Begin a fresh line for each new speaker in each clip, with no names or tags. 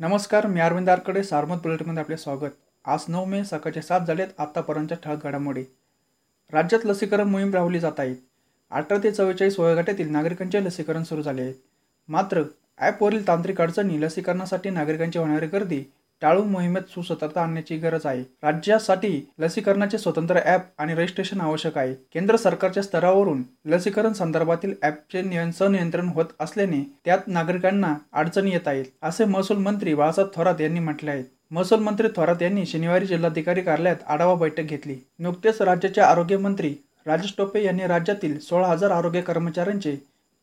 नमस्कार मी अरविंद आरकडे सारमत बुलेटमध्ये आपले स्वागत. आज नऊ मे सकाळचे सात झालेत आत्तापर्यंतच्या ठळक घडामोडी. राज्यात लसीकरण मोहीम राबवली जात आहे. अठरा ते चव्वेचाळीस वयोगटातील नागरिकांचे लसीकरण सुरू झाले आहे. मात्र ॲपवरील तांत्रिक अडचणी लसीकरणासाठी नागरिकांची होणारी गर्दी टाळून मोहिमेत सुसतता आणण्याची गरज आहे. राज्यासाठी लसीकरणाचे स्वतंत्र ॲप आणि रजिस्ट्रेशन आवश्यक आहे. केंद्र सरकारच्या स्तरावरून लसीकरण संदर्भातील ॲपचे नियं- संनियंत्रण होत असल्याने त्यात नागरिकांना अडचणी येत आहेत असे महसूल मंत्री बाळासाहेब थोरात यांनी म्हटले आहे. महसूल मंत्री थोरात यांनी शनिवारी जिल्हाधिकारी कार्यालयात आढावा बैठक घेतली. नुकतेच राज्याचे आरोग्यमंत्री राजेश टोपे यांनी राज्यातील सोळा हजार आरोग्य कर्मचाऱ्यांचे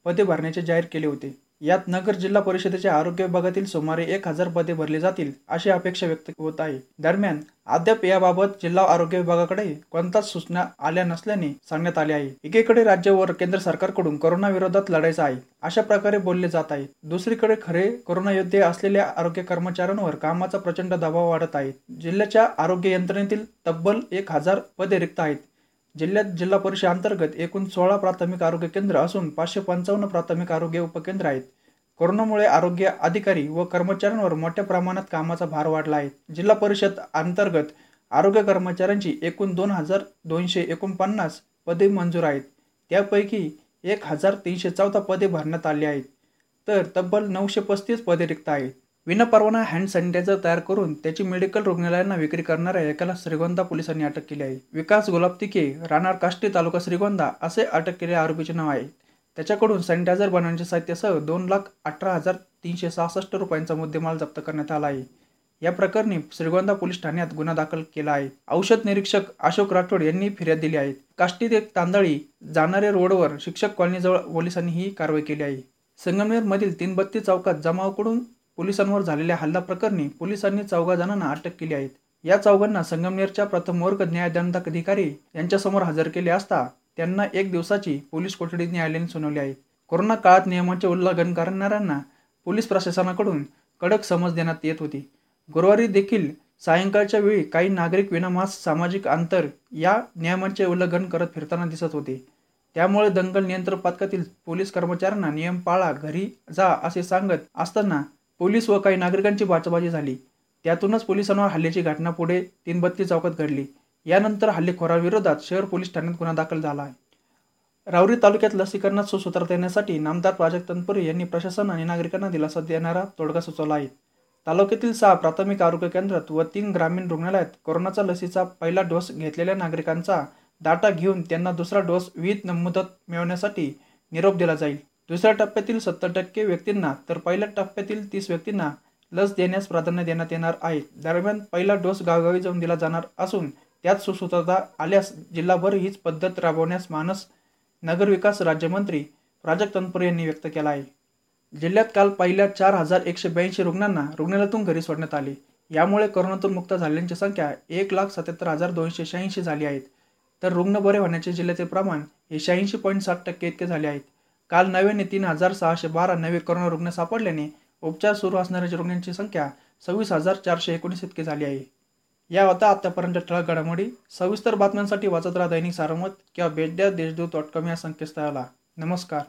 पदे भरण्याचे जाहीर केले होते. यात नगर जिल्हा परिषदेच्या आरोग्य विभागातील सुमारे एक हजार पदे भरली जातील अशी अपेक्षा व्यक्त होत आहे. दरम्यान अद्याप याबाबत जिल्हा आरोग्य विभागाकडे कोणताच सूचना आल्या नसल्याने सांगण्यात आले आहे. एकीकडे राज्य व केंद्र सरकारकडून कोरोना विरोधात लढायचा आहे अशा प्रकारे बोलले जात आहे. दुसरीकडे खरे कोरोना योद्धे असलेल्या आरोग्य कर्मचाऱ्यांवर कामाचा प्रचंड दबाव वाढत आहे. जिल्ह्याच्या आरोग्य यंत्रणेतील तब्बल एक हजार पदे रिक्त आहेत. जिल्ह्यात जिल्हा परिषद अंतर्गत एकूण सोळा प्राथमिक आरोग्य केंद्र असून पाचशे पंचावन्न प्राथमिक आरोग्य उपकेंद्र आहेत. कोरोनामुळे आरोग्य अधिकारी व कर्मचाऱ्यांवर मोठ्या प्रमाणात कामाचा भार वाढला आहे. जिल्हा परिषद अंतर्गत आरोग्य कर्मचाऱ्यांची एकूण दोन हजार दोनशे एकोणपन्नास पदे मंजूर आहेत. त्यापैकी एक हजार तीनशे चौदा पदे भरण्यात आली आहेत. तर तब्बल नऊशे पस्तीस पदे रिक्त आहेत. विनापरवाना हँड सॅनिटायझर तयार करून त्याची मेडिकल रुग्णालयांना विक्री करणाऱ्या एकाला श्रीगोंदा पोलिसांनी अटक केली आहे. विकास गुलाब तिके राहणार काष्टी तालुका श्रीगोंदा असे अटक केलेल्या आरोपीचे नाव आहे. त्याच्याकडून सॅनिटायझर बनवण्याचे साहित्यासह दोन लाख अठरा हजार तीनशे सहासष्ट रुपयांचा मुद्देमाल जप्त करण्यात आला आहे. या प्रकरणी श्रीगोंदा पोलीस ठाण्यात गुन्हा दाखल केला आहे. औषध निरीक्षक अशोक राठोड यांनी फिर्याद दिली आहे. काष्टीत एक तांदळी जाणारे रोडवर शिक्षक कॉलनीजवळ पोलिसांनी ही कारवाई केली आहे. संगमनेर मधील तीनबत्ती चौकात जमावाकडून पोलिसांवर झालेल्या हल्ला प्रकरणी पोलिसांनी चौघा जणांना अटक केली आहे. या चौघांना संगमनेरच्या प्रथम वर्ग न्यायदंडाधिकारी यांच्यासमोर हजर केले असता त्यांना एक दिवसाची पोलीस कोठडी न्यायालयाने सुनावली आहे. कोरोना काळात नियमांचे उल्लंघन करणाऱ्यांना पोलीस प्रशासनाकडून कडक समज देण्यात येत होती. गुरुवारी देखील सायंकाळच्या वेळी काही नागरिक विनामास्क सामाजिक अंतर या नियमांचे उल्लंघन करत फिरताना दिसत होते. त्यामुळे दंगल नियंत्रण पथकातील पोलीस कर्मचाऱ्यांना नियम पाळा घरी जा असे सांगत असताना पोलीस व काही नागरिकांची बाचाबाजी झाली. त्यातूनच पोलिसांवर हल्ल्याची घटना पुढे तीनबत्ती चौकात घडली. यानंतर हल्लेखोराविरोधात शहर पोलीस ठाण्यात गुन्हा दाखल झाला आहे. रावरी तालुक्यात लसीकरणात सुसूत्र देण्यासाठी नामदार प्राजक्त तनपुरे यांनी प्रशासन आणि नागरिकांना दिलासा देणारा तोडगा सुचवला आहे. तालुक्यातील सहा प्राथमिक आरोग्य केंद्रात व तीन ग्रामीण रुग्णालयात कोरोनाचा लसीचा पहिला डोस घेतलेल्या नागरिकांचा डाटा घेऊन त्यांना दुसरा डोस विविध नमुदत मिळवण्यासाठी निरोप दिला जाईल. दुसऱ्या टप्प्यातील सत्तर टक्के व्यक्तींना तर पहिल्या टप्प्यातील तीस व्यक्तींना लस देण्यास प्राधान्य देण्यात येणार आहे. दरम्यान पहिला डोस गावगावी जाऊन दिला जाणार असून त्यात सुसूत्रता आल्यास जिल्हाभर हीच पद्धत राबवण्यास मानस नगरविकास राज्यमंत्री प्राजक्त तनपुरे यांनी व्यक्त केला आहे. जिल्ह्यात काल पहिल्या चार हजार एकशे ब्याऐंशी रुग्णांना रुग्णालयातून घरी सोडण्यात आले. यामुळे कोरोनातून मुक्त झालेल्यांची संख्या एक लाख सत्याहत्तर हजार दोनशे शहाऐंशी झाली आहेत तर रुग्ण बरे होण्याचे जिल्ह्याचे प्रमाण हे शहाऐंशी पॉईंट साठ टक्के इतके झाले आहेत. काल नव्याने तीन हजार सहाशे बारा नवे कोरोना रुग्ण सापडल्याने उपचार सुरू असणाऱ्या रुग्णांची संख्या सव्वीस हजार चारशे एकोणीस इतकी झाली आहे. या होता आतापर्यंत ठळक घडामोडी सविस्तर बातम्यांसाठी वाचत राहा दैनिक सारमत किंवा बेटद्या देशदूत डॉट कॉम या संकेतस्थळाला. नमस्कार.